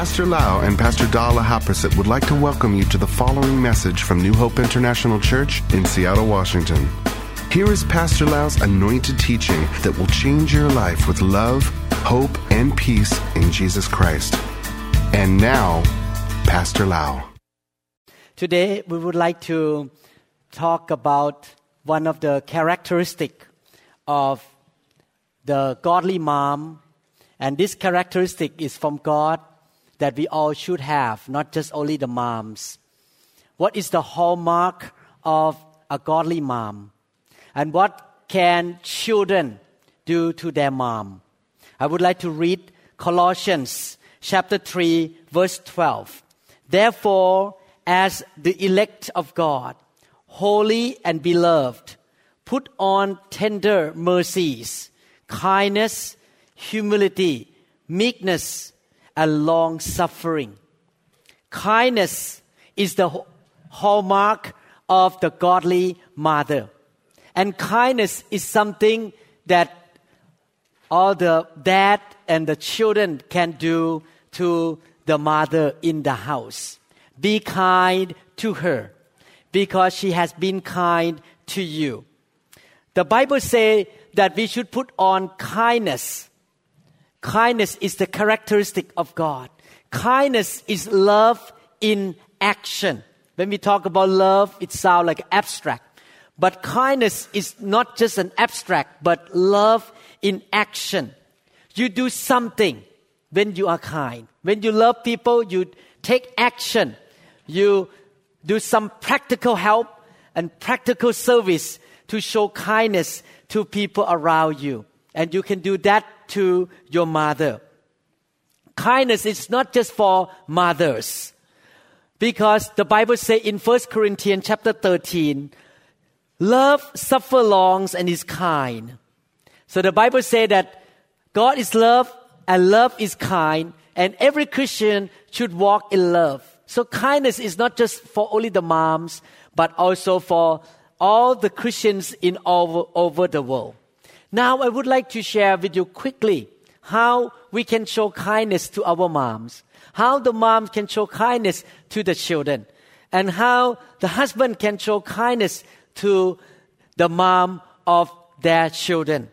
Pastor Lau and Pastor Dala Haprasit would like to welcome you to the following message from New Hope International Church in Seattle, Washington. Here is Pastor Lau's anointed teaching that will change your life with love, hope, and peace in Jesus Christ. And now, Pastor Lau. Today, we would like to talk about one of the characteristic of the godly mom and this characteristic is from God that we all should have, not just only the moms. What is the hallmark of a godly mom? And what can children do to their mom? I would like to read Colossians chapter 3, verse 12. Therefore, as the elect of God, holy and beloved, put on tender mercies, kindness, humility, meekness, and long suffering. Kindness is the hallmark of the godly mother. And kindness is something that all the dad and the children can do to the mother in the house. Be kind to her because she has been kind to you. The Bible says that we should put on kindness Kindness is the characteristic of God. Kindness is love in action. When we talk about love, it sounds like abstract. But kindness is not just an abstract, but love in action. You do something when you are kind. When you love people, you take action. You do some practical help and practical service to show kindness to people around you. And you can do that to your mother. Kindness is not just for mothers. Because the Bible says in 1 Corinthians chapter 13, love suffer longs and is kind. So the Bible says that God is love and love is kind and every Christian should walk in love. So kindness is not just for only the moms, but also for all the Christians in all over the world. Now, I would like to share with you quickly how we can show kindness to our moms, how the mom can show kindness to the children, and how the husband can show kindness to the mom of their children.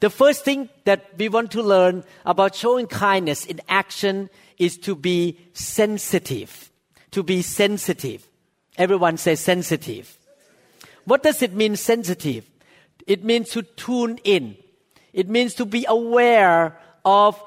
The first thing that we want to learn about showing kindness in action is to be sensitive. To be sensitive. Everyone says sensitive. What does it mean sensitive? It means to tune in. It means to be aware of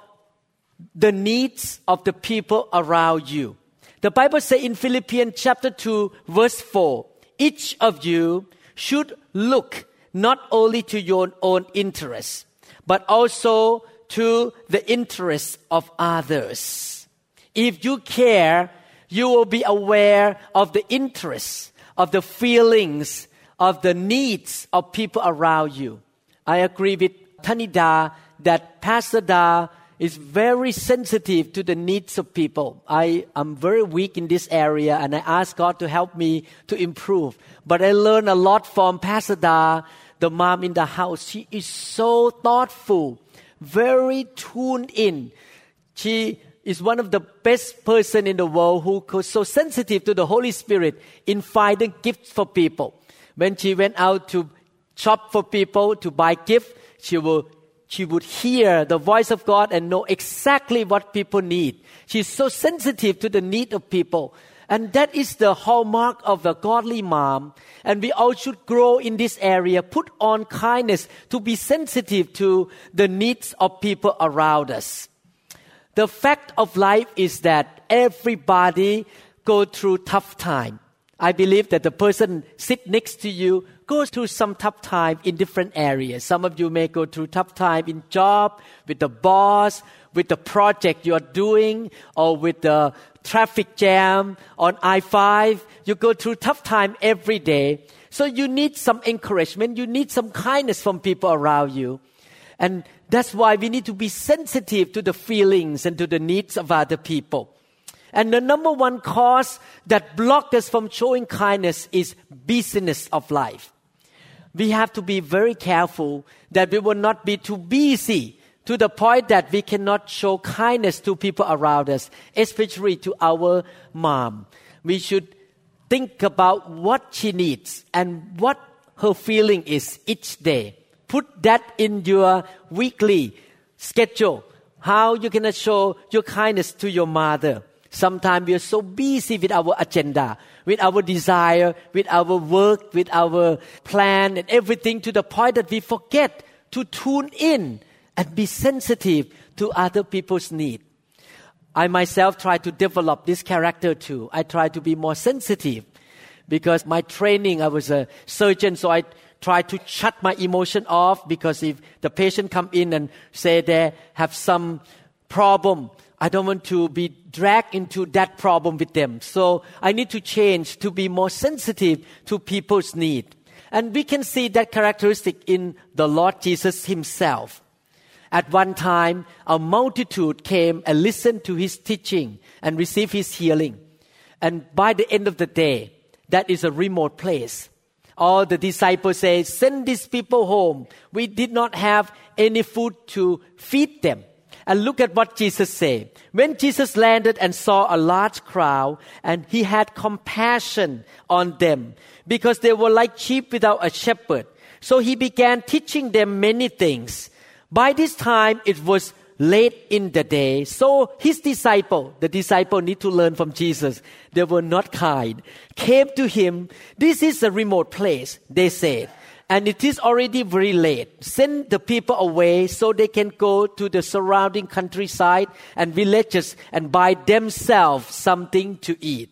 the needs of the people around you. The Bible says in Philippians chapter 2 verse 4, each of you should look not only to your own interests, but also to the interests of others. If you care, you will be aware of the interests, of the feelings, of the needs of people around you. I agree with Tanida that Pastor Da is very sensitive to the needs of people. I am very weak in this area and I ask God to help me to improve. But I learned a lot from Pastor Da, the mom in the house. She is so thoughtful, very tuned in. She is one of the best person in the world who is so sensitive to the Holy Spirit in finding gifts for people. When she went out to shop for people to buy gifts, she will she would hear the voice of God and know exactly what people need. She's so sensitive to the need of people. And that is the hallmark of a godly mom. And we all should grow in this area, put on kindness to be sensitive to the needs of people around us. The fact of life is that everybody go through tough time. I believe that the person sit next to you goes through some tough time in different areas. Some of you may go through tough time in job, with the boss, with the project you are doing, or with the traffic jam on I-5. You go through tough time every day. So you need some encouragement. You need some kindness from people around you. And that's why we need to be sensitive to the feelings and to the needs of other people. And the number one cause that blocks us from showing kindness is busyness of life. We have to be very careful that we will not be too busy to the point that we cannot show kindness to people around us, especially to our mom. We should think about what she needs and what her feeling is each day. Put that in your weekly schedule. How you can show your kindness to your mother. Sometimes we are so busy with our agenda, with our desire, with our work, with our plan and everything to the point that we forget to tune in and be sensitive to other people's need. I myself try to develop this character too. I try to be more sensitive because my training, I was a surgeon, so I try to shut my emotion off because if the patient come in and say they have some problem, I don't want to be dragged into that problem with them. So I need to change to be more sensitive to people's need. And we can see that characteristic in the Lord Jesus himself. At one time, a multitude came and listened to his teaching and received his healing. And by the end of the day, that is a remote place. All the disciples say, send these people home. We did not have any food to feed them. And look at what Jesus said. When Jesus landed and saw a large crowd, and he had compassion on them because they were like sheep without a shepherd. So he began teaching them many things. By this time, it was late in the day. So his disciple, the disciple need to learn from Jesus. They were not kind. Came to him. This is a remote place, they said. And it is already very late. Send the people away so they can go to the surrounding countryside and villages and buy themselves something to eat.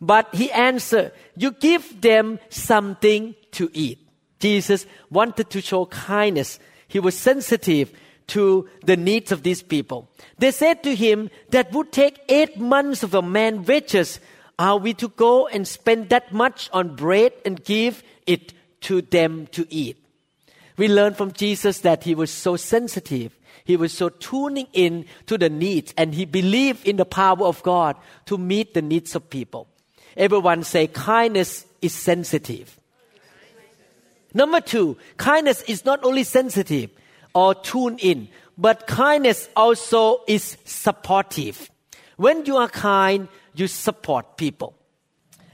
But he answered, You give them something to eat. Jesus wanted to show kindness he was sensitive to the needs of these people. They said to him, That would take eight months of a man's wages. Are we to go and spend that much on bread and give it to them to eat? We learn from Jesus that he was so sensitive. He was so tuning in to the needs and he believed in the power of God to meet the needs of people. Everyone say kindness is sensitive. Number two, kindness is not only sensitive or tuned in, but kindness also is supportive. When you are kind, you support people.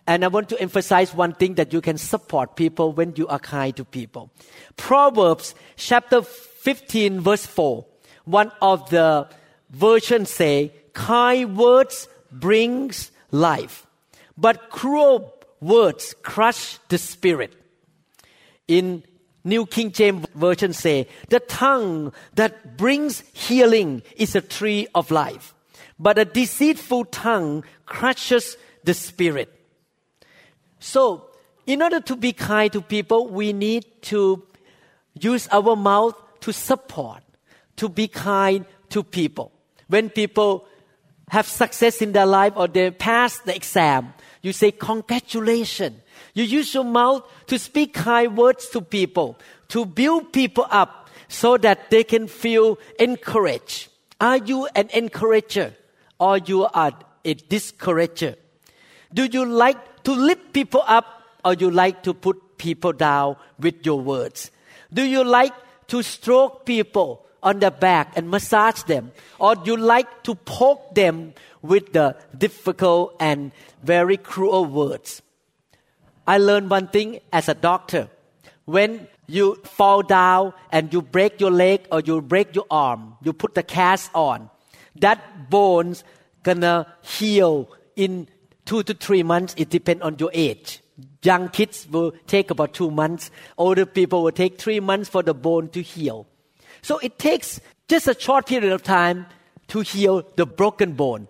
And I want to emphasize one thing that you can support people when you are kind to people. Proverbs chapter 15 verse 4. One of the versions say, kind words brings life, but cruel words crush the spirit in New King James Version say, the tongue that brings healing is a tree of life, but a deceitful tongue crushes the spirit. So, in order to be kind to people, we need to use our mouth to support, to be kind to people. When people have success in their life or they pass the exam, you say, Congratulations. You use your mouth to speak kind words to people, to build people up so that they can feel encouraged. Are you an encourager or you are a discourager? Do you like to lift people up or you like to put people down with your words? Do you like to stroke people on the back and massage them? Or do you like to poke them with the difficult and very cruel words? I learned one thing as a doctor. When you fall down and you break your leg or you break your arm, you put the cast on. That bone's gonna heal in two to three months. It depends on your age. Young kids will take about two months. Older people will take three months for the bone to heal. So it takes just a short period of time to heal the broken bone.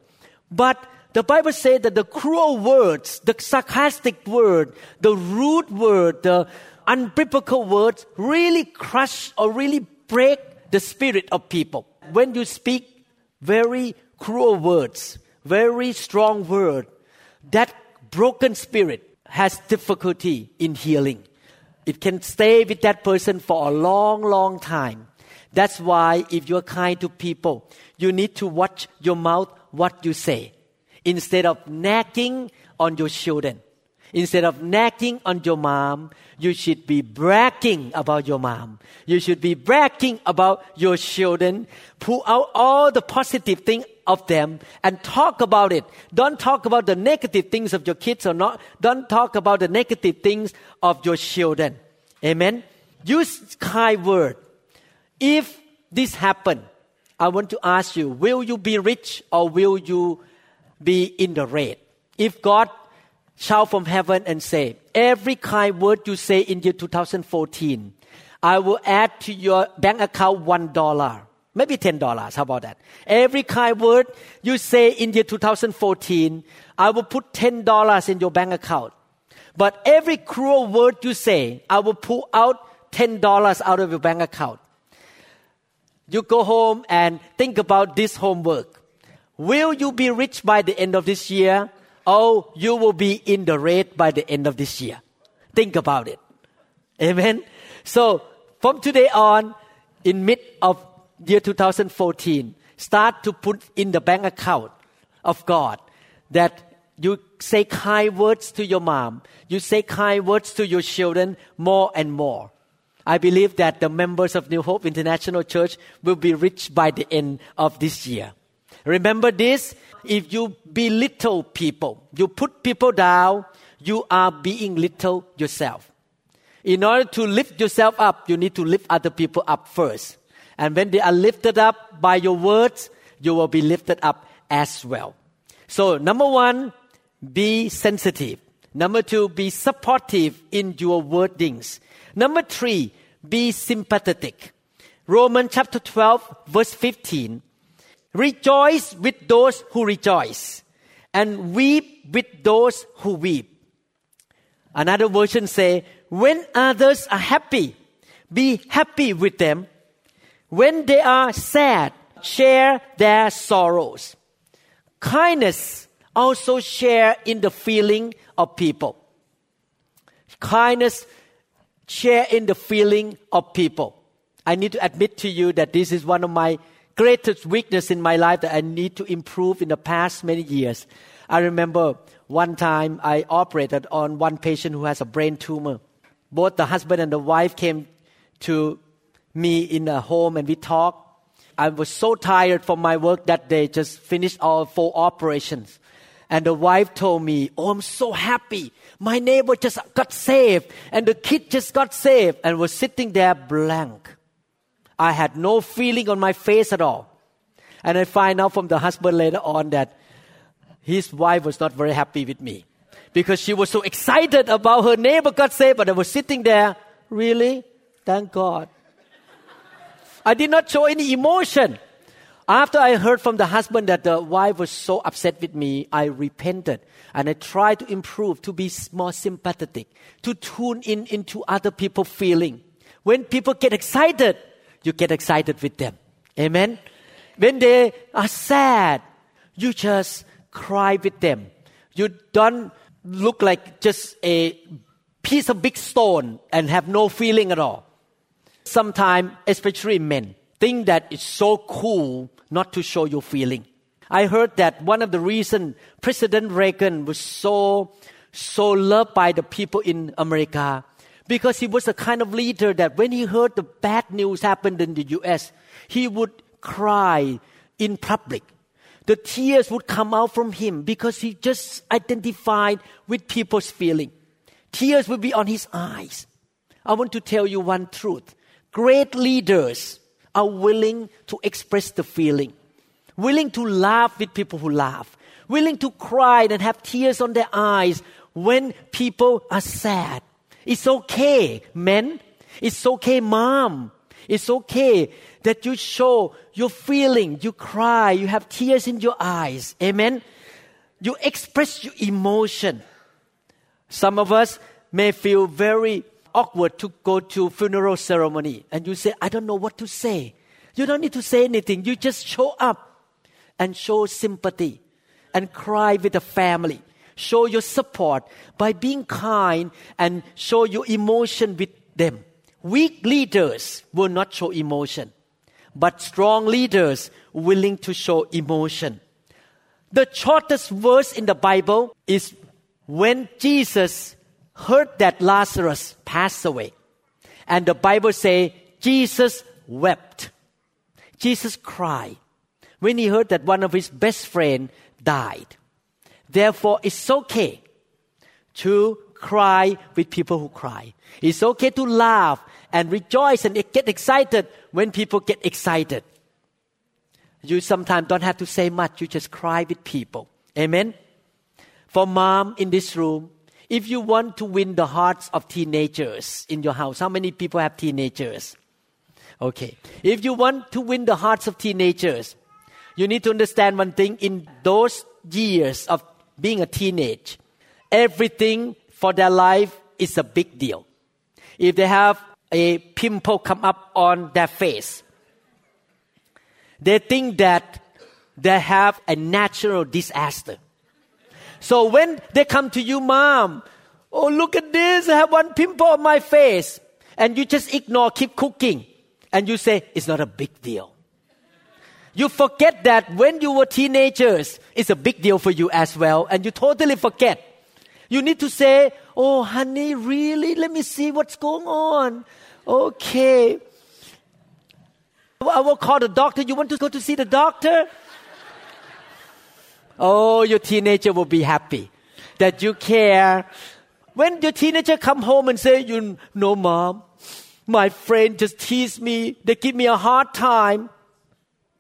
But the Bible says that the cruel words, the sarcastic word, the rude word, the unbiblical words really crush or really break the spirit of people. When you speak very cruel words, very strong word, that broken spirit has difficulty in healing. It can stay with that person for a long, long time. That's why if you're kind to people, you need to watch your mouth, what you say instead of nagging on your children, Instead of nagging on your mom, you should be bragging about your mom. You should be bragging about your children. Pull out all the positive things of them and talk about it. Don't talk about the negative things of your kids or not. Don't talk about the negative things of your children. Amen. Use kind word. If this happen, I want to ask you, will you be rich or will you be in the red? If God shout from heaven and say, every kind word you say in year 2014, I will add to your bank account one dollar. Maybe ten dollars. How about that? Every kind word you say in year 2014, I will put ten dollars in your bank account. But every cruel word you say, I will pull out ten dollars out of your bank account. You go home and think about this homework. Will you be rich by the end of this year? Or you will be in the red by the end of this year? Think about it. Amen. So from today on, in mid of year 2014, start to put in the bank account of God that you say kind words to your mom, you say kind words to your children more and more. I believe that the members of New Hope International Church will be rich by the end of this year. Remember this if you belittle people, you put people down, you are being little yourself. In order to lift yourself up, you need to lift other people up first. And when they are lifted up by your words, you will be lifted up as well. So, number one, be sensitive. Number two, be supportive in your wordings. Number three, be sympathetic. Romans chapter 12, verse 15. Rejoice with those who rejoice, and weep with those who weep. Another version say, when others are happy, be happy with them. When they are sad, share their sorrows. Kindness also share in the feeling of people. Kindness share in the feeling of people. I need to admit to you that this is one of my greatest weakness in my life that I need to improve in the past many years. I remember one time I operated on one patient who has a brain tumor. Both the husband and the wife came to me in a home and we talked. I was so tired from my work that day, just finished all four operations. And the wife told me, Oh, I'm so happy. My neighbor just got saved and the kid just got saved and was sitting there blank. I had no feeling on my face at all. And I find out from the husband later on that his wife was not very happy with me because she was so excited about her neighbor got saved, but I was sitting there, really? Thank God. I did not show any emotion. After I heard from the husband that the wife was so upset with me, I repented and I tried to improve, to be more sympathetic, to tune in into other people's feeling. When people get excited, you get excited with them. Amen. When they are sad, you just cry with them. You don't look like just a piece of big stone and have no feeling at all. Sometimes, especially men, think that it's so cool not to show your feeling. I heard that one of the reasons President Reagan was so so loved by the people in America because he was the kind of leader that when he heard the bad news happened in the US, he would cry in public. The tears would come out from him because he just identified with people's feeling. Tears would be on his eyes. I want to tell you one truth. Great leaders are willing to express the feeling, willing to laugh with people who laugh, willing to cry and have tears on their eyes when people are sad. It's okay, men. It's okay, mom. It's okay that you show your feeling, you cry, you have tears in your eyes. Amen. You express your emotion. Some of us may feel very awkward to go to funeral ceremony and you say, I don't know what to say. You don't need to say anything. You just show up and show sympathy and cry with the family show your support by being kind and show your emotion with them. Weak leaders will not show emotion, but strong leaders willing to show emotion. The shortest verse in the Bible is when Jesus heard that Lazarus passed away, and the Bible say Jesus wept. Jesus cried when he heard that one of his best friend died. Therefore, it's okay to cry with people who cry. It's okay to laugh and rejoice and get excited when people get excited. You sometimes don't have to say much, you just cry with people. Amen. For mom in this room, if you want to win the hearts of teenagers in your house, how many people have teenagers? Okay. If you want to win the hearts of teenagers, you need to understand one thing in those years of being a teenage, everything for their life is a big deal. If they have a pimple come up on their face, they think that they have a natural disaster. So when they come to you, mom, oh, look at this, I have one pimple on my face. And you just ignore, keep cooking. And you say, it's not a big deal. You forget that when you were teenagers, it's a big deal for you as well. And you totally forget. You need to say, oh, honey, really? Let me see what's going on. Okay. I will call the doctor. You want to go to see the doctor? Oh, your teenager will be happy that you care. When your teenager come home and say, you know, mom, my friend just tease me. They give me a hard time.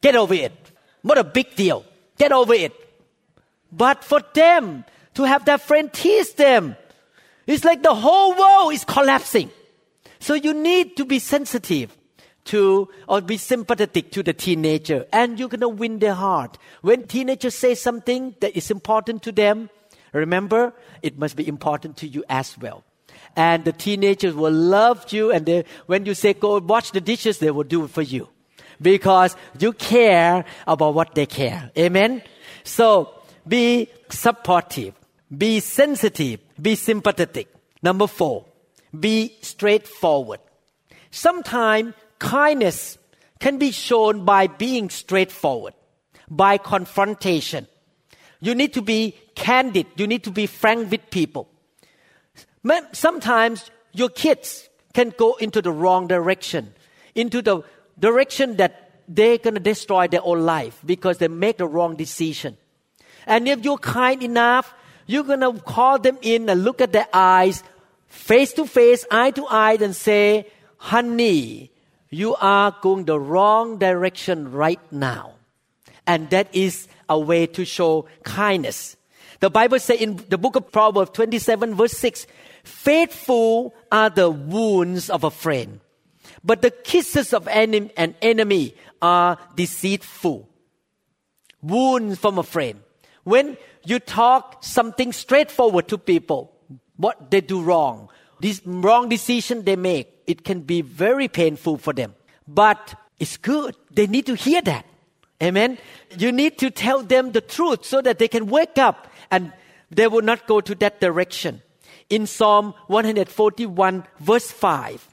Get over it. What a big deal. Get over it. But for them to have their friend tease them, it's like the whole world is collapsing. So you need to be sensitive to or be sympathetic to the teenager and you're going to win their heart. When teenagers say something that is important to them, remember, it must be important to you as well. And the teenagers will love you and they, when you say go wash the dishes, they will do it for you. Because you care about what they care. Amen? So, be supportive. Be sensitive. Be sympathetic. Number four, be straightforward. Sometimes kindness can be shown by being straightforward, by confrontation. You need to be candid. You need to be frank with people. Sometimes your kids can go into the wrong direction, into the direction that they're going to destroy their own life because they make the wrong decision. And if you're kind enough, you're going to call them in and look at their eyes, face to face, eye to eye, and say, honey, you are going the wrong direction right now. And that is a way to show kindness. The Bible says in the book of Proverbs 27 verse 6, faithful are the wounds of a friend, but the kisses of an enemy are deceitful. Wounds from a friend. When you talk something straightforward to people, what they do wrong, this wrong decision they make, it can be very painful for them. But it's good. They need to hear that. Amen. You need to tell them the truth so that they can wake up and they will not go to that direction. In Psalm 141 verse 5,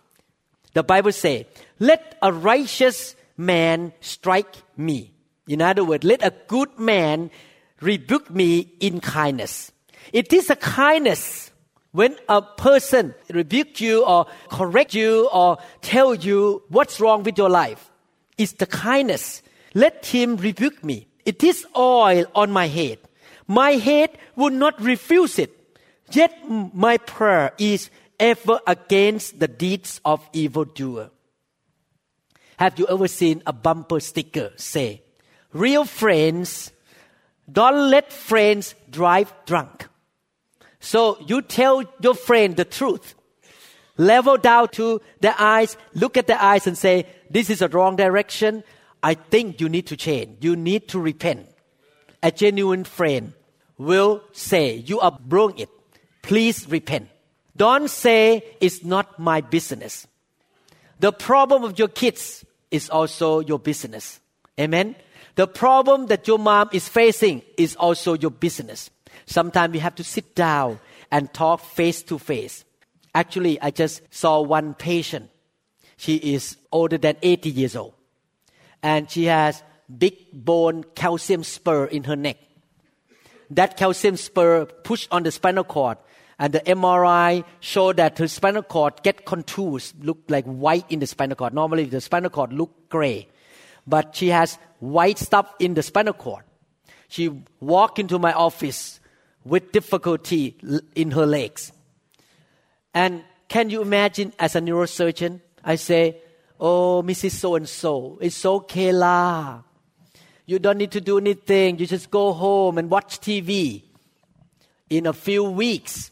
the Bible says, let a righteous man strike me. In other words, let a good man rebuke me in kindness. It is a kindness when a person rebuke you or correct you or tell you what's wrong with your life, it's the kindness. Let him rebuke me. It is oil on my head. My head would not refuse it. Yet my prayer is ever against the deeds of evildoer. Have you ever seen a bumper sticker say, real friends, don't let friends drive drunk. So you tell your friend the truth. Level down to the eyes, look at the eyes and say, this is a wrong direction. I think you need to change. You need to repent. A genuine friend will say, you are blowing it. Please repent. Don't say it's not my business. The problem of your kids is also your business. Amen. The problem that your mom is facing is also your business. Sometimes we have to sit down and talk face to face. Actually, I just saw one patient. She is older than 80 years old. And she has big bone calcium spur in her neck. that calcium spur pushed on the spinal cord. And the MRI showed that her spinal cord get contours, look like white in the spinal cord. Normally the spinal cord look gray. But she has white stuff in the spinal cord. She walked into my office with difficulty in her legs. And can you imagine as a neurosurgeon? I say, Oh, Mrs. So and so, it's okay lah. You don't need to do anything. You just go home and watch TV. In a few weeks,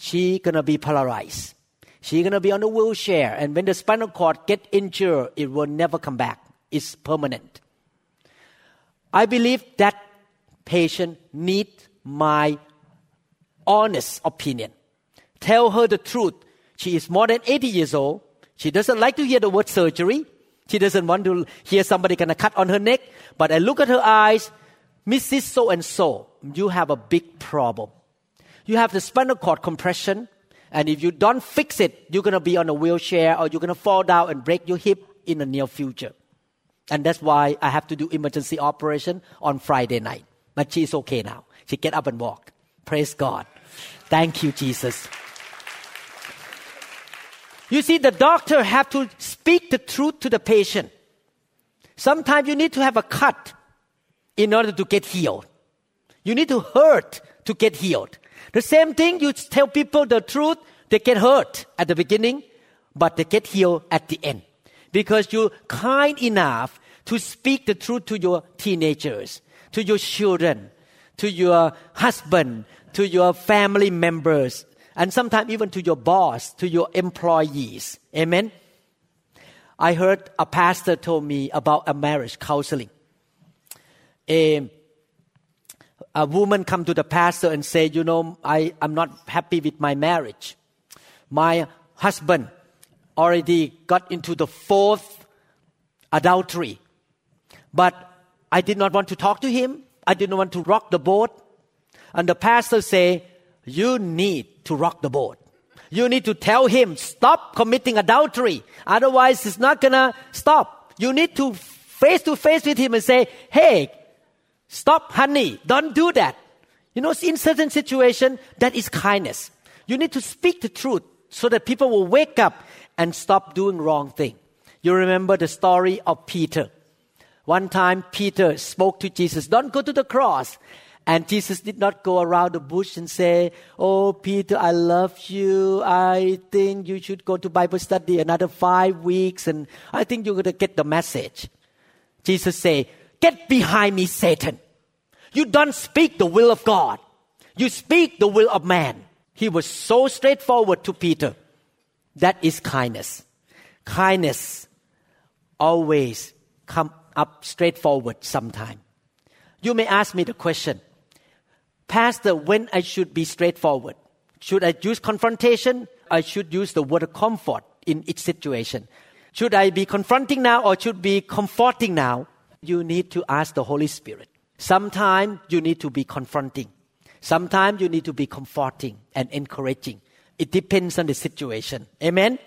she gonna be paralyzed. She gonna be on a wheelchair, and when the spinal cord get injured, it will never come back. It's permanent. I believe that patient need my honest opinion. Tell her the truth. She is more than 80 years old. She doesn't like to hear the word surgery. She doesn't want to hear somebody gonna cut on her neck. But I look at her eyes, Mrs. So and so, you have a big problem. You have the spinal cord compression, and if you don't fix it, you're gonna be on a wheelchair or you're gonna fall down and break your hip in the near future. And that's why I have to do emergency operation on Friday night. But she's okay now. She get up and walk. Praise God. Thank you, Jesus. You see, the doctor have to speak the truth to the patient. Sometimes you need to have a cut in order to get healed. You need to hurt to get healed. The same thing, you tell people the truth, they get hurt at the beginning, but they get healed at the end. Because you're kind enough to speak the truth to your teenagers, to your children, to your husband, to your family members, and sometimes even to your boss, to your employees. Amen. I heard a pastor told me about a marriage counseling. A, a woman come to the pastor and say, you know, I, I'm not happy with my marriage. My husband already got into the fourth adultery. But I did not want to talk to him. I didn't want to rock the boat. And the pastor say, you need to rock the boat. You need to tell him, stop committing adultery. Otherwise, it's not gonna stop. You need to face to face with him and say, hey, stop, honey, don't do that. You know, in certain situation, that is kindness. You need to speak the truth so that people will wake up and stop doing wrong thing. You remember the story of Peter. One time, Peter spoke to Jesus, don't go to the cross. And Jesus did not go around the bush and say, Oh, Peter, I love you. I think you should go to Bible study another five weeks and I think you're going to get the message. Jesus say, Get behind me, Satan. You don't speak the will of God. You speak the will of man. He was so straightforward to Peter. That is kindness. Kindness always come up straightforward sometime. You may ask me the question, Pastor, when I should be straightforward? Should I use confrontation? I should use the word comfort in each situation. Should I be confronting now or should be comforting now? You need to ask the Holy Spirit. Sometimes you need to be confronting. Sometimes you need to be comforting and encouraging. It depends on the situation. Amen.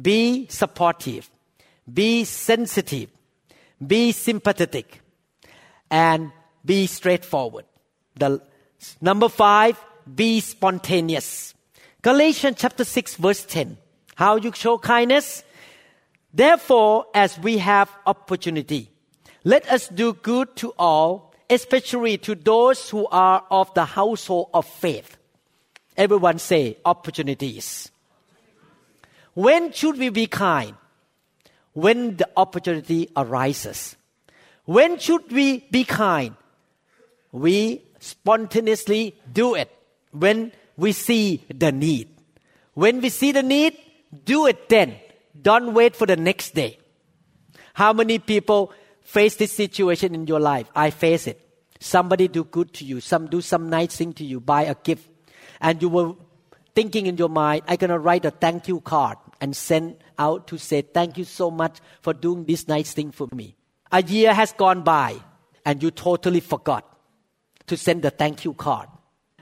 Be supportive. Be sensitive. Be sympathetic. And be straightforward. The number five, be spontaneous. Galatians chapter 6 verse 10. How you show kindness? Therefore, as we have opportunity, let us do good to all, especially to those who are of the household of faith. Everyone say opportunities. When should we be kind? When the opportunity arises. When should we be kind? We spontaneously do it when we see the need. When we see the need, do it then. Don't wait for the next day. How many people face this situation in your life? I face it. Somebody do good to you, some do some nice thing to you, buy a gift, and you were thinking in your mind, I'm gonna write a thank you card and send out to say thank you so much for doing this nice thing for me. A year has gone by and you totally forgot to send the thank you card.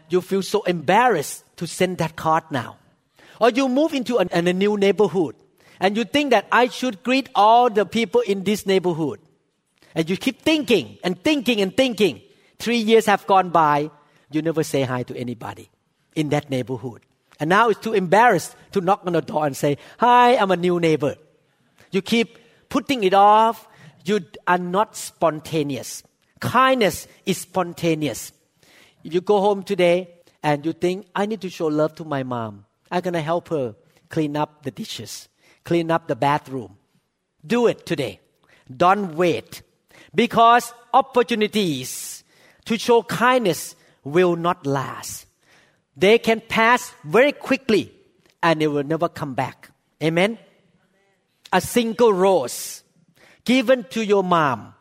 You feel so embarrassed to send that card now. Or you move into a, a new neighborhood and you think that I should greet all the people in this neighborhood. And you keep thinking and thinking and thinking. Three years have gone by. You never say hi to anybody in that neighborhood. And now it's too embarrassed to knock on the door and say, Hi, I'm a new neighbor. You keep putting it off. You are not spontaneous. Kindness is spontaneous. If you go home today and you think, I need to show love to my mom, I'm going to help her clean up the dishes, clean up the bathroom. Do it today. Don't wait. Because opportunities to show kindness will not last. They can pass very quickly and they will never come back. Amen? A single rose given to your mom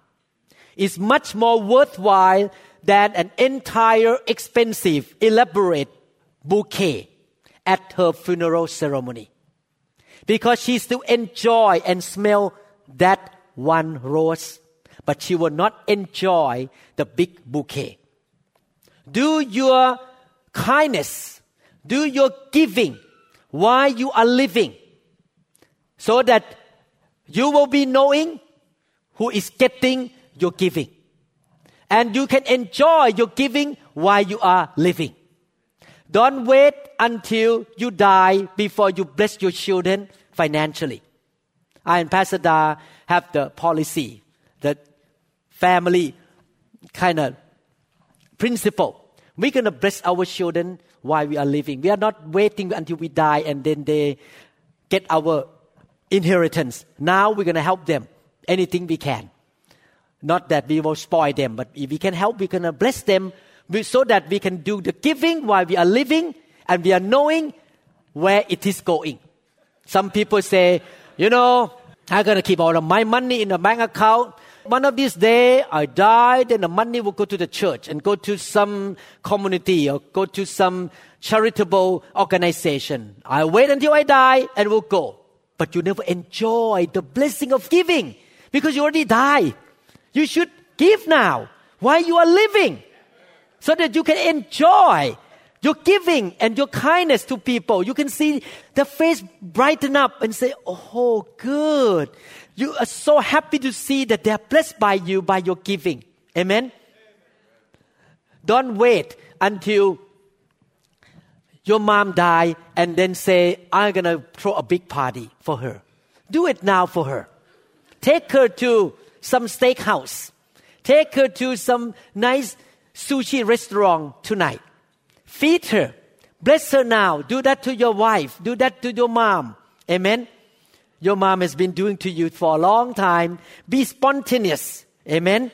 is much more worthwhile than an entire expensive, elaborate bouquet at her funeral ceremony. Because she still enjoy and smell that one rose, but she will not enjoy the big bouquet. Do your kindness, do your giving while you are living, so that you will be knowing who is getting your giving. And you can enjoy your giving while you are living. Don't wait until you die before you bless your children financially. I and Pastor Da have the policy, the family kind of principle. We're going to bless our children while we are living. We are not waiting until we die and then they get our inheritance. Now we're going to help them anything we can. Not that we will spoil them, but if we can help, we're going to bless them so that we can do the giving while we are living and we are knowing where it is going. Some people say, you know, I'm going to keep all of my money in the bank account. One of these days, I die, then the money will go to the church and go to some community or go to some charitable organization. I wait until I die and will go. But you never enjoy the blessing of giving because you already die. You should give now while you are living so that you can enjoy your giving and your kindness to people. You can see the face brighten up and say, Oh, good. You are so happy to see that they are blessed by you by your giving. Amen. Don't wait until your mom die and then say, I'm going to throw a big party for her. Do it now for her. Take her to some steakhouse. Take her to some nice sushi restaurant tonight. Feed her. Bless her now. Do that to your wife. Do that to your mom. Amen. Your mom has been doing to you for a long time. Be spontaneous. Amen.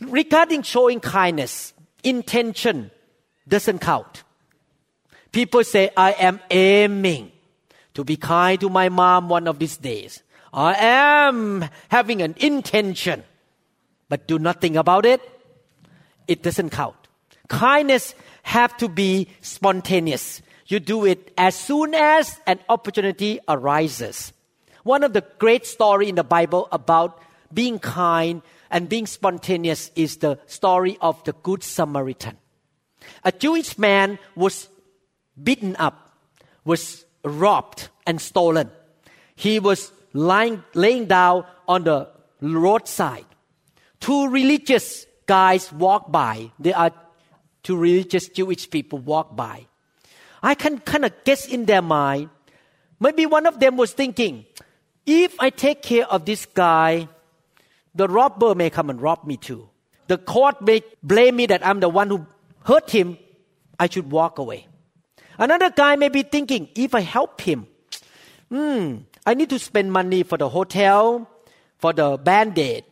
Regarding showing kindness, intention doesn't count. People say, I am aiming to be kind to my mom one of these days. I am having an intention, but do nothing about it, it doesn't count. Kindness have to be spontaneous. You do it as soon as an opportunity arises. One of the great story in the Bible about being kind and being spontaneous is the story of the Good Samaritan. A Jewish man was beaten up, was robbed and stolen. He was lying, laying down on the roadside. Two religious guys walk by. They are two religious Jewish people walk by. I can kind of guess in their mind. Maybe one of them was thinking, if I take care of this guy, the robber may come and rob me too. The court may blame me that I'm the one who hurt him. I should walk away. Another guy may be thinking, if I help him, hmm, I need to spend money for the hotel, for the band-aid,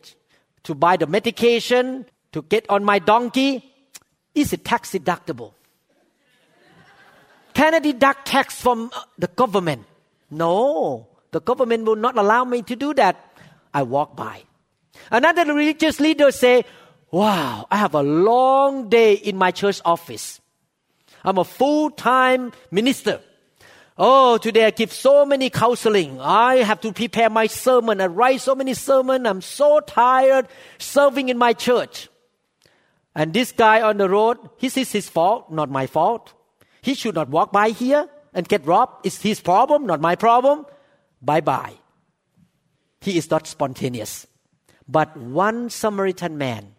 to buy the medication, to get on my donkey. Is it tax deductible? Can I deduct tax from uh, the government? No, the government will not allow me to do that. I walk by. Another religious leader say, wow, I have a long day in my church office. I'm a full-time minister. Oh, today I give so many counseling. I have to prepare my sermon. I write so many sermon. I'm so tired serving in my church. And this guy on the road, this is his fault, not my fault. He should not walk by here and get robbed. It's his problem, not my problem. Bye bye. He is not spontaneous. But one Samaritan man,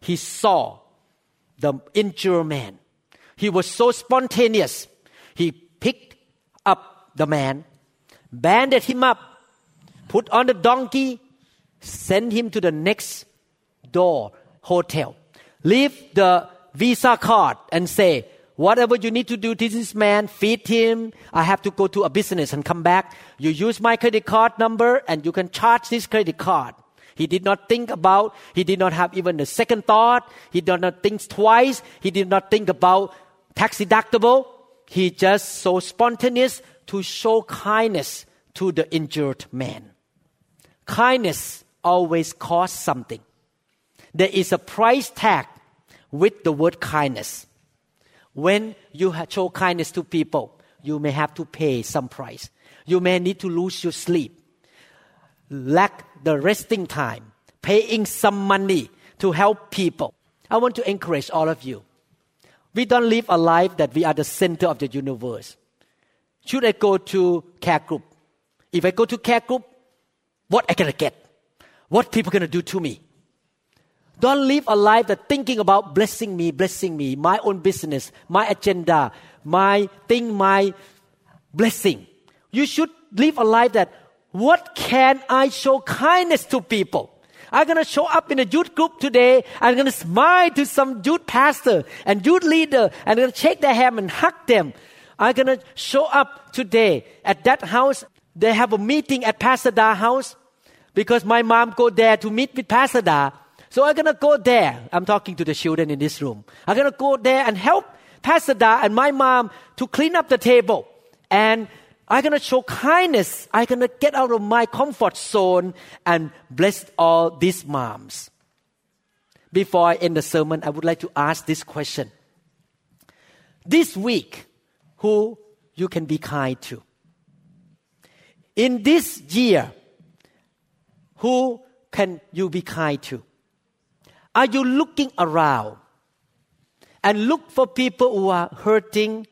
he saw the injured man. He was so spontaneous. He picked up the man, banded him up, put on the donkey, sent him to the next door hotel. Leave the visa card and say, whatever you need to do to this man, feed him. I have to go to a business and come back. You use my credit card number and you can charge this credit card. He did not think about, he did not have even a second thought. He did not think twice. He did not think about tax deductible. He just so spontaneous to show kindness to the injured man. Kindness always costs something. There is a price tag with the word kindness. When you show kindness to people, you may have to pay some price. You may need to lose your sleep, lack the resting time, paying some money to help people. I want to encourage all of you. We don't live a life that we are the center of the universe. Should I go to care group? If I go to care group, what I gonna get? What people gonna do to me? Don't live a life that thinking about blessing me, blessing me, my own business, my agenda, my thing, my blessing. You should live a life that what can I show kindness to people? I'm gonna show up in a youth group today. I'm gonna smile to some youth pastor and youth leader and I'm gonna shake their hand and hug them. I'm gonna show up today at that house. They have a meeting at Pastor Da house because my mom go there to meet with Pastor Da. So I'm gonna go there. I'm talking to the children in this room. I'm gonna go there and help Pastor Da and my mom to clean up the table. And I'm gonna show kindness. I'm gonna get out of my comfort zone and bless all these moms. Before I end the sermon, I would like to ask this question. This week, who you can be kind to? In this year, who can you be kind to? Are you looking around and look for people who are hurting,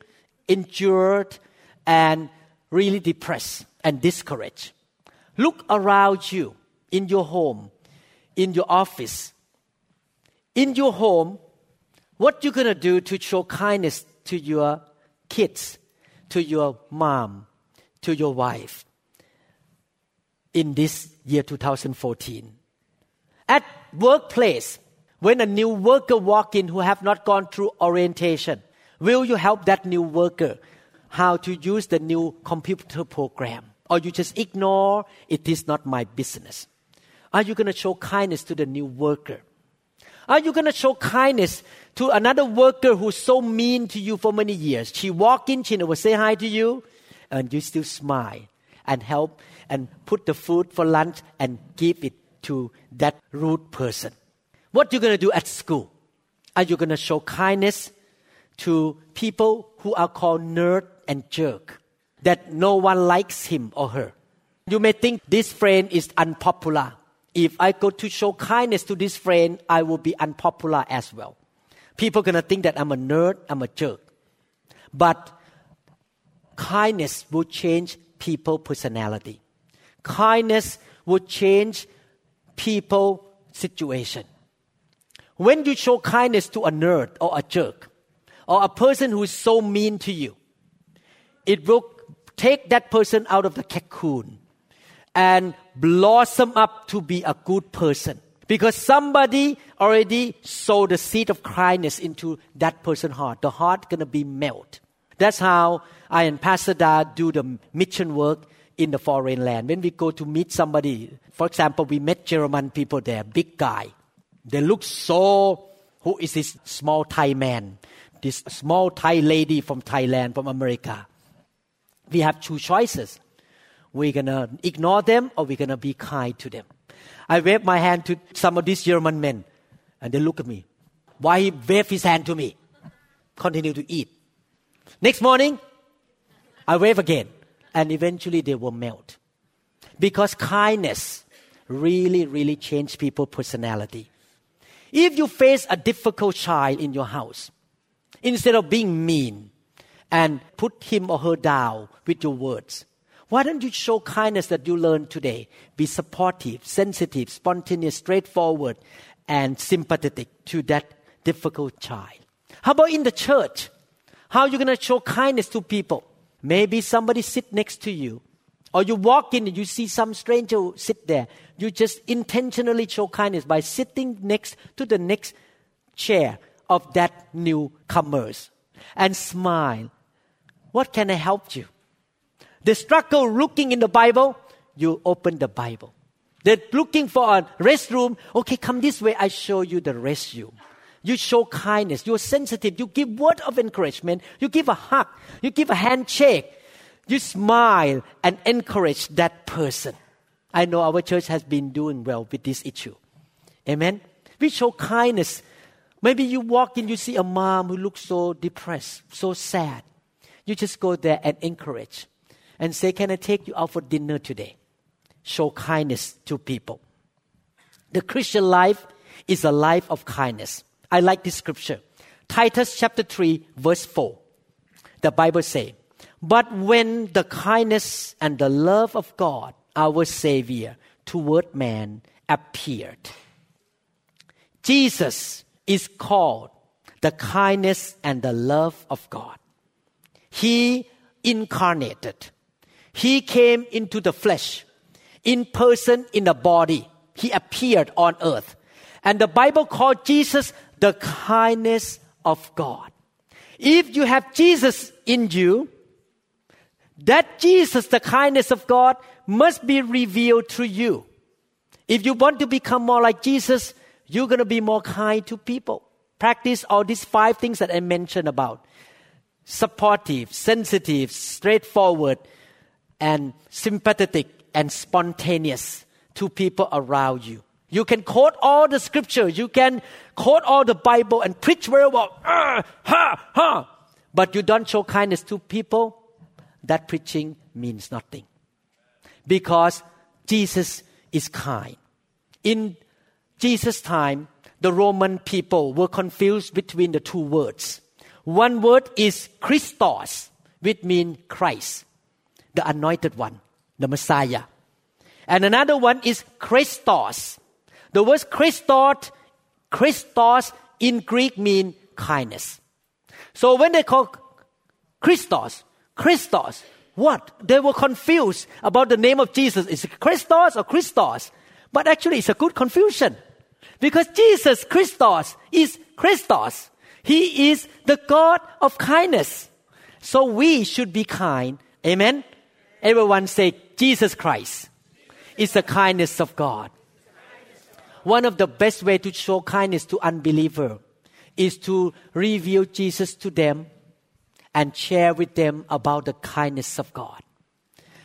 injured, and really depressed and discouraged? Look around you in your home, in your office. In your home, what you gonna do to show kindness to your kids, to your mom, to your wife in this year 2014? At workplace, when a new worker walk in who have not gone through orientation, will you help that new worker how to use the new computer program? Or you just ignore, it is not my business? Are you going to show kindness to the new worker? Are you going to show kindness to another worker who's so mean to you for many years? She walk in, she never say hi to you, and you still smile and help and put the food for lunch and give it to that rude person. What you going to do at school? Are you going to show kindness to people who are called nerd and jerk that no one likes him or her? You may think this friend is unpopular. If I go to show kindness to this friend, I will be unpopular as well. People are gonna think that I'm a nerd, I'm a jerk. But kindness will change people personality. Kindness will change people situation. When you show kindness to a nerd or a jerk, or a person who is so mean to you, it will take that person out of the cocoon and blossom up to be a good person. Because somebody already sowed the seed of kindness into that person's heart. The heart gonna be melt. That's how I and Pastor Da do the mission work in the foreign land. When we go to meet somebody, for example, we met German people there, big guy. They look so, who is this small Thai man? This small Thai lady from Thailand, from America. We have two choices. We're gonna ignore them or we're gonna be kind to them. I wave my hand to some of these German men and they look at me. Why he wave his hand to me? Continue to eat. Next morning, I wave again and eventually they will melt. Because kindness really, really change people's personality. If you face a difficult child in your house, instead of being mean and put him or her down with your words, Why don't you show kindness that you learned today? Be supportive, sensitive, spontaneous, straightforward, and sympathetic to that difficult child. How about in the church? How are you going to show kindness to people? Maybe somebody sit next to you. Or you walk in and you see some stranger sit there. You just intentionally show kindness by sitting next to the next chair of that newcomers and smile. What can I help you? The struggle looking in the Bible, you open the Bible. They're looking for a restroom. Okay, come this way. I show you the restroom. You show kindness. You're sensitive. You give word of encouragement. You give a hug. You give a handshake. You smile and encourage that person. I know our church has been doing well with this issue. Amen. We show kindness. Maybe you walk in, you see a mom who looks so depressed, so sad. You just go there and encourage and say, Can I take you out for dinner today? Show kindness to people. The Christian life is a life of kindness. I like this scripture. Titus chapter 3, verse 4. The Bible says, But when the kindness and the love of God, our Savior, toward man appeared, Jesus is called the kindness and the love of God. He incarnated. He came into the flesh, in person, in the body. He appeared on earth. And the Bible called Jesus the kindness of God. If you have Jesus in you, that Jesus, the kindness of God, must be revealed to you. If you want to become more like Jesus, you're going to be more kind to people. Practice all these five things that I mentioned about supportive, sensitive, straightforward, and sympathetic and spontaneous to people around you. You can quote all the scripture. You can quote all the Bible and preach very well. Uh, ha, ha. But you don't show kindness to people. That preaching means nothing. Because Jesus is kind. In Jesus' time, the Roman people were confused between the two words. One word is Christos, which means Christ, the anointed one, the Messiah. And another one is Christos, the word Christos, Christos in Greek mean kindness. So when they call Christos, Christos, what? They were confused about the name of Jesus. Is it Christos or Christos? But actually it's a good confusion. Because Jesus Christos is Christos. He is the God of kindness. So we should be kind. Amen. Everyone say Jesus Christ is the kindness of God. One of the best way to show kindness to unbeliever is to reveal Jesus to them and share with them about the kindness of God.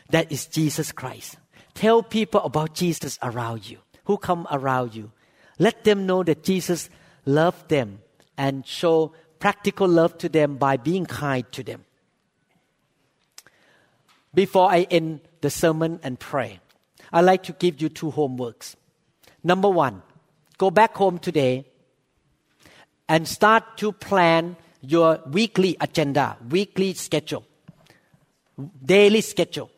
That is Jesus Christ. Tell people about Jesus around you, who come around you. Let them know that Jesus loved them and show practical love to them by being kind to them. Before I end the sermon and pray, I'd like to give you two homeworks. Number one, go back home today and start to plan your weekly agenda, weekly schedule, daily schedule.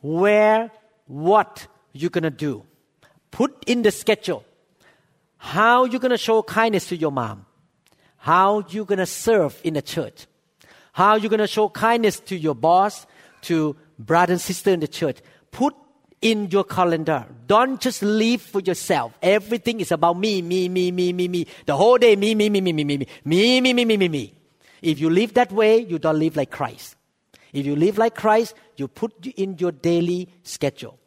Where, what you're going to do. Put in the schedule how you're going to show kindness to your mom, how you're going to serve in the church, how you're going to show kindness to your boss, to brother and sister in the church. Put in your calendar. Don't just live for yourself. Everything is about me, me, me, me, me, me. The whole day, me, me, me, me, me, me, me, me, me, me, me, me, me. If you live that way, you don't live like Christ. If you live like Christ, you put in your daily schedule.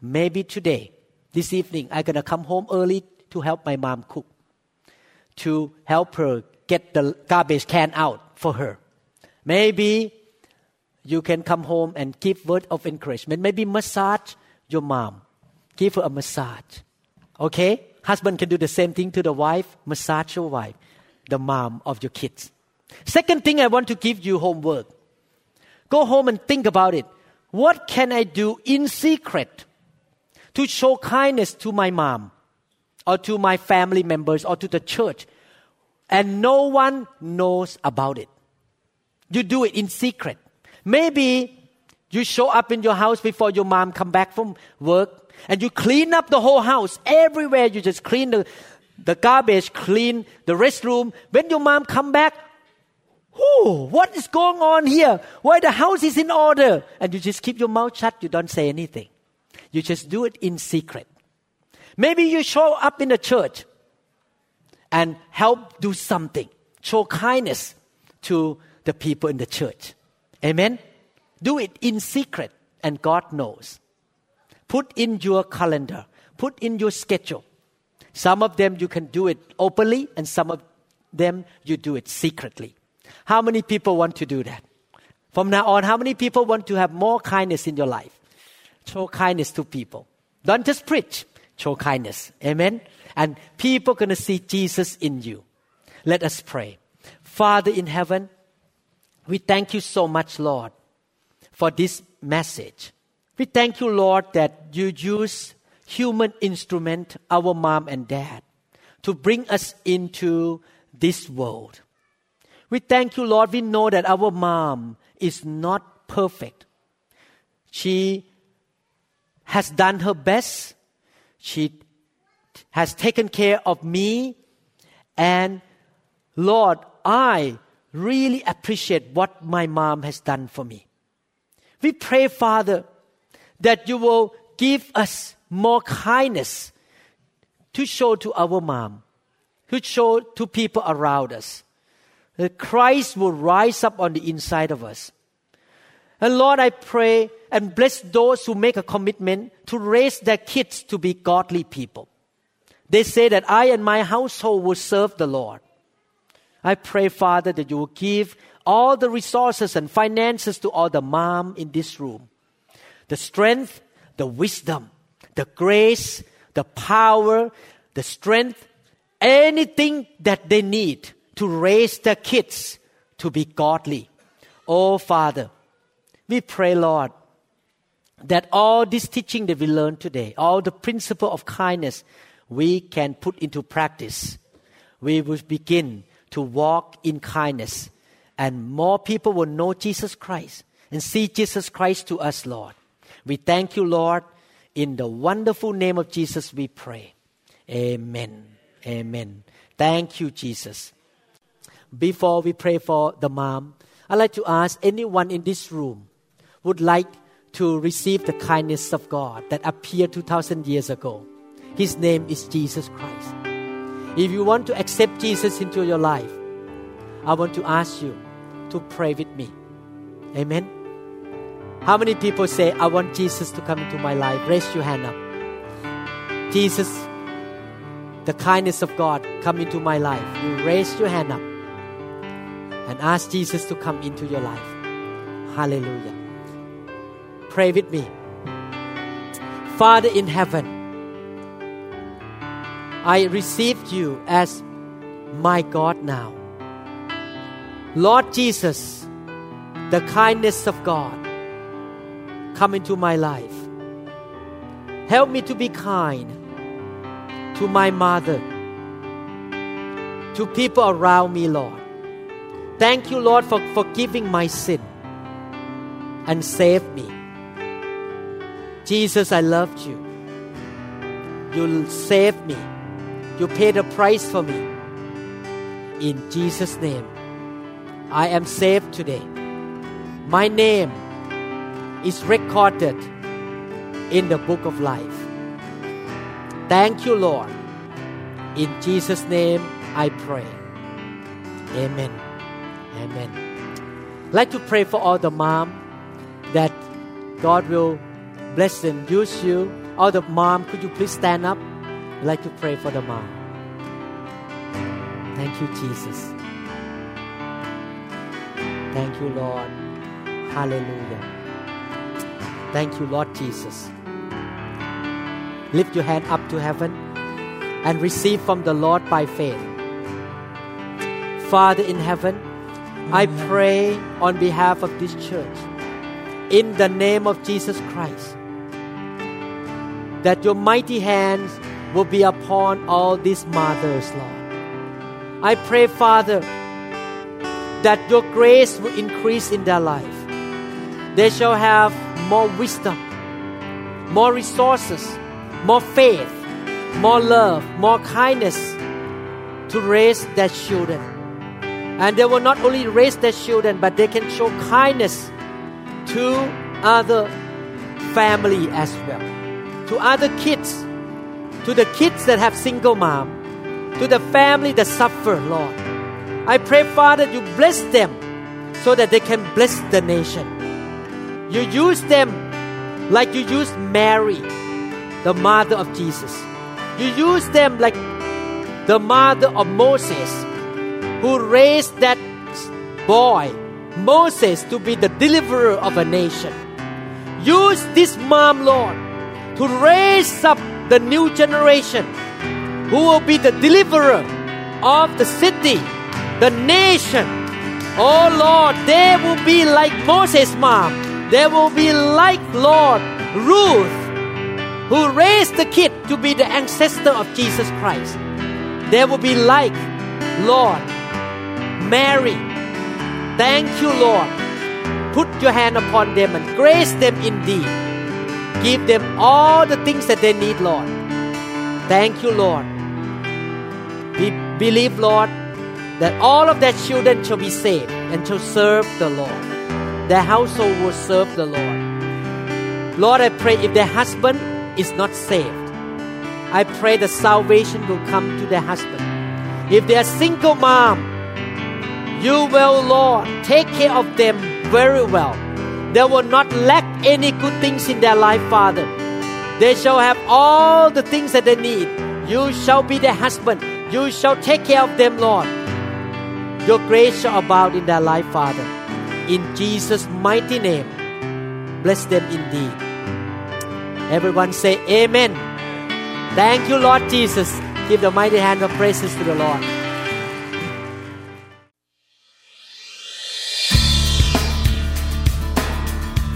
Maybe today, this evening, I'm gonna come home early to help my mom cook, to help her get the garbage can out for her. Maybe you can come home and give word of encouragement. Maybe massage your mom. Give her a massage. Okay? Husband can do the same thing to the wife. Massage your wife, the mom of your kids. Second thing I want to give you homework. Go home and think about it. What can I do in secret to show kindness to my mom or to my family members or to the church and no one knows about it? You do it in secret. Maybe You show up in your house before your mom come back from work and you clean up the whole house. Everywhere you just clean the, the garbage, clean the restroom. When your mom come back, Whoo, what is going on here? Why the house is in order? And you just keep your mouth shut, you don't say anything. You just do it in secret. Maybe you show up in the church and help do something. Show kindness to the people in the church. Amen? Do it in secret and God knows. Put in your calendar. Put in your schedule. Some of them you can do it openly and some of them you do it secretly. How many people want to do that? From now on, how many people want to have more kindness in your life? Show kindness to people. Don't just preach, show kindness. Amen? And people going to see Jesus in you. Let us pray. Father in heaven, we thank you so much, Lord, for this message. We thank you, Lord, that you use human instrument, our mom and dad, to bring us into this world. We thank you, Lord. We know that our mom is not perfect. She has done her best. She has taken care of me. And Lord, I really appreciate what my mom has done for me. We pray, Father, that you will give us more kindness to show to our mom, to show to people around us that Christ will rise up on the inside of us. And Lord, I pray and bless those who make a commitment to raise their kids to be godly people. They say that I and my household will serve the Lord. I pray, Father, that you will give all the resources and finances to all the mom in this room. The strength, the wisdom, the grace, the power, the strength, anything that they need to raise their kids to be godly. Oh, Father, we pray, Lord, that all this teaching that we learned today, all the principle of kindness, we can put into practice. We will begin to walk in kindness, and more people will know Jesus Christ and see Jesus Christ to us, Lord. We thank you, Lord. In the wonderful name of Jesus, we pray. Amen. Amen. Thank you, Jesus before we pray for the mom, I'd like to ask anyone in this room would like to receive the kindness of God that appeared 2,000 years ago. His name is Jesus Christ. If you want to accept Jesus into your life, I want to ask you to pray with me. Amen. How many people say, I want Jesus to come into my life? Raise your hand up. Jesus, the kindness of God come into my life. You raise your hand up and ask Jesus to come into your life. Hallelujah. Pray with me. Father in heaven, I received you as my God now. Lord Jesus, the kindness of God, come into my life. Help me to be kind to my mother, to people around me, Lord. Thank you, Lord, for forgiving my sin and save me. Jesus, I loved you. You saved me. You paid a price for me. In Jesus' name, I am saved today. My name is recorded in the book of life. Thank you, Lord. In Jesus' name, I pray. Amen. Amen. I'd like to pray for all the mom that God will bless and use you. All the mom, could you please stand up? I'd like to pray for the mom. Thank you, Jesus. Thank you, Lord. Hallelujah. Thank you, Lord Jesus. Lift your hand up to heaven and receive from the Lord by faith. Father in heaven, I pray on behalf of this church, in the name of Jesus Christ, that your mighty hands will be upon all these mothers, Lord. I pray, Father, that your grace will increase in their life. they shall have more wisdom, more resources, more faith, more love, more kindness to raise their children. And they will not only raise their children, but they can show kindness to other family as well, to other kids, to the kids that have single mom, to the family that suffer, Lord. I pray, Father, you bless them so that they can bless the nation. You use them like you used Mary, the mother of Jesus. You use them like the mother of Moses, who raised that boy, Moses, to be the deliverer of a nation. Use this mom, Lord, to raise up the new generation who will be the deliverer of the city, the nation. Oh Lord, they will be like Moses' mom. They will be like Lord Ruth, who raised the kid to be the ancestor of Jesus Christ. They will be like Lord Mary. Thank you, Lord. Put your hand upon them and grace them indeed. Give them all the things that they need, Lord. Thank you, Lord. We believe, Lord, that all of their children shall be saved and shall serve the Lord. Their household will serve the Lord. Lord, I pray if their husband is not saved, I pray the salvation will come to their husband. If they are single mom, you will, Lord, take care of them very well. They will not lack any good things in their life, Father. They shall have all the things that they need. You shall be their husband. You shall take care of them, Lord. Your grace shall abound in their life, Father. In Jesus' mighty name, bless them indeed. Everyone say, Amen. Thank you, Lord Jesus. Give the mighty hand of praises to the Lord.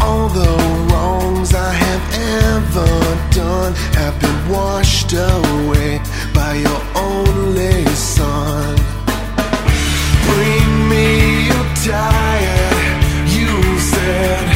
All the wrongs I have ever done have been washed away by your only Son. Bring me your tired, you said.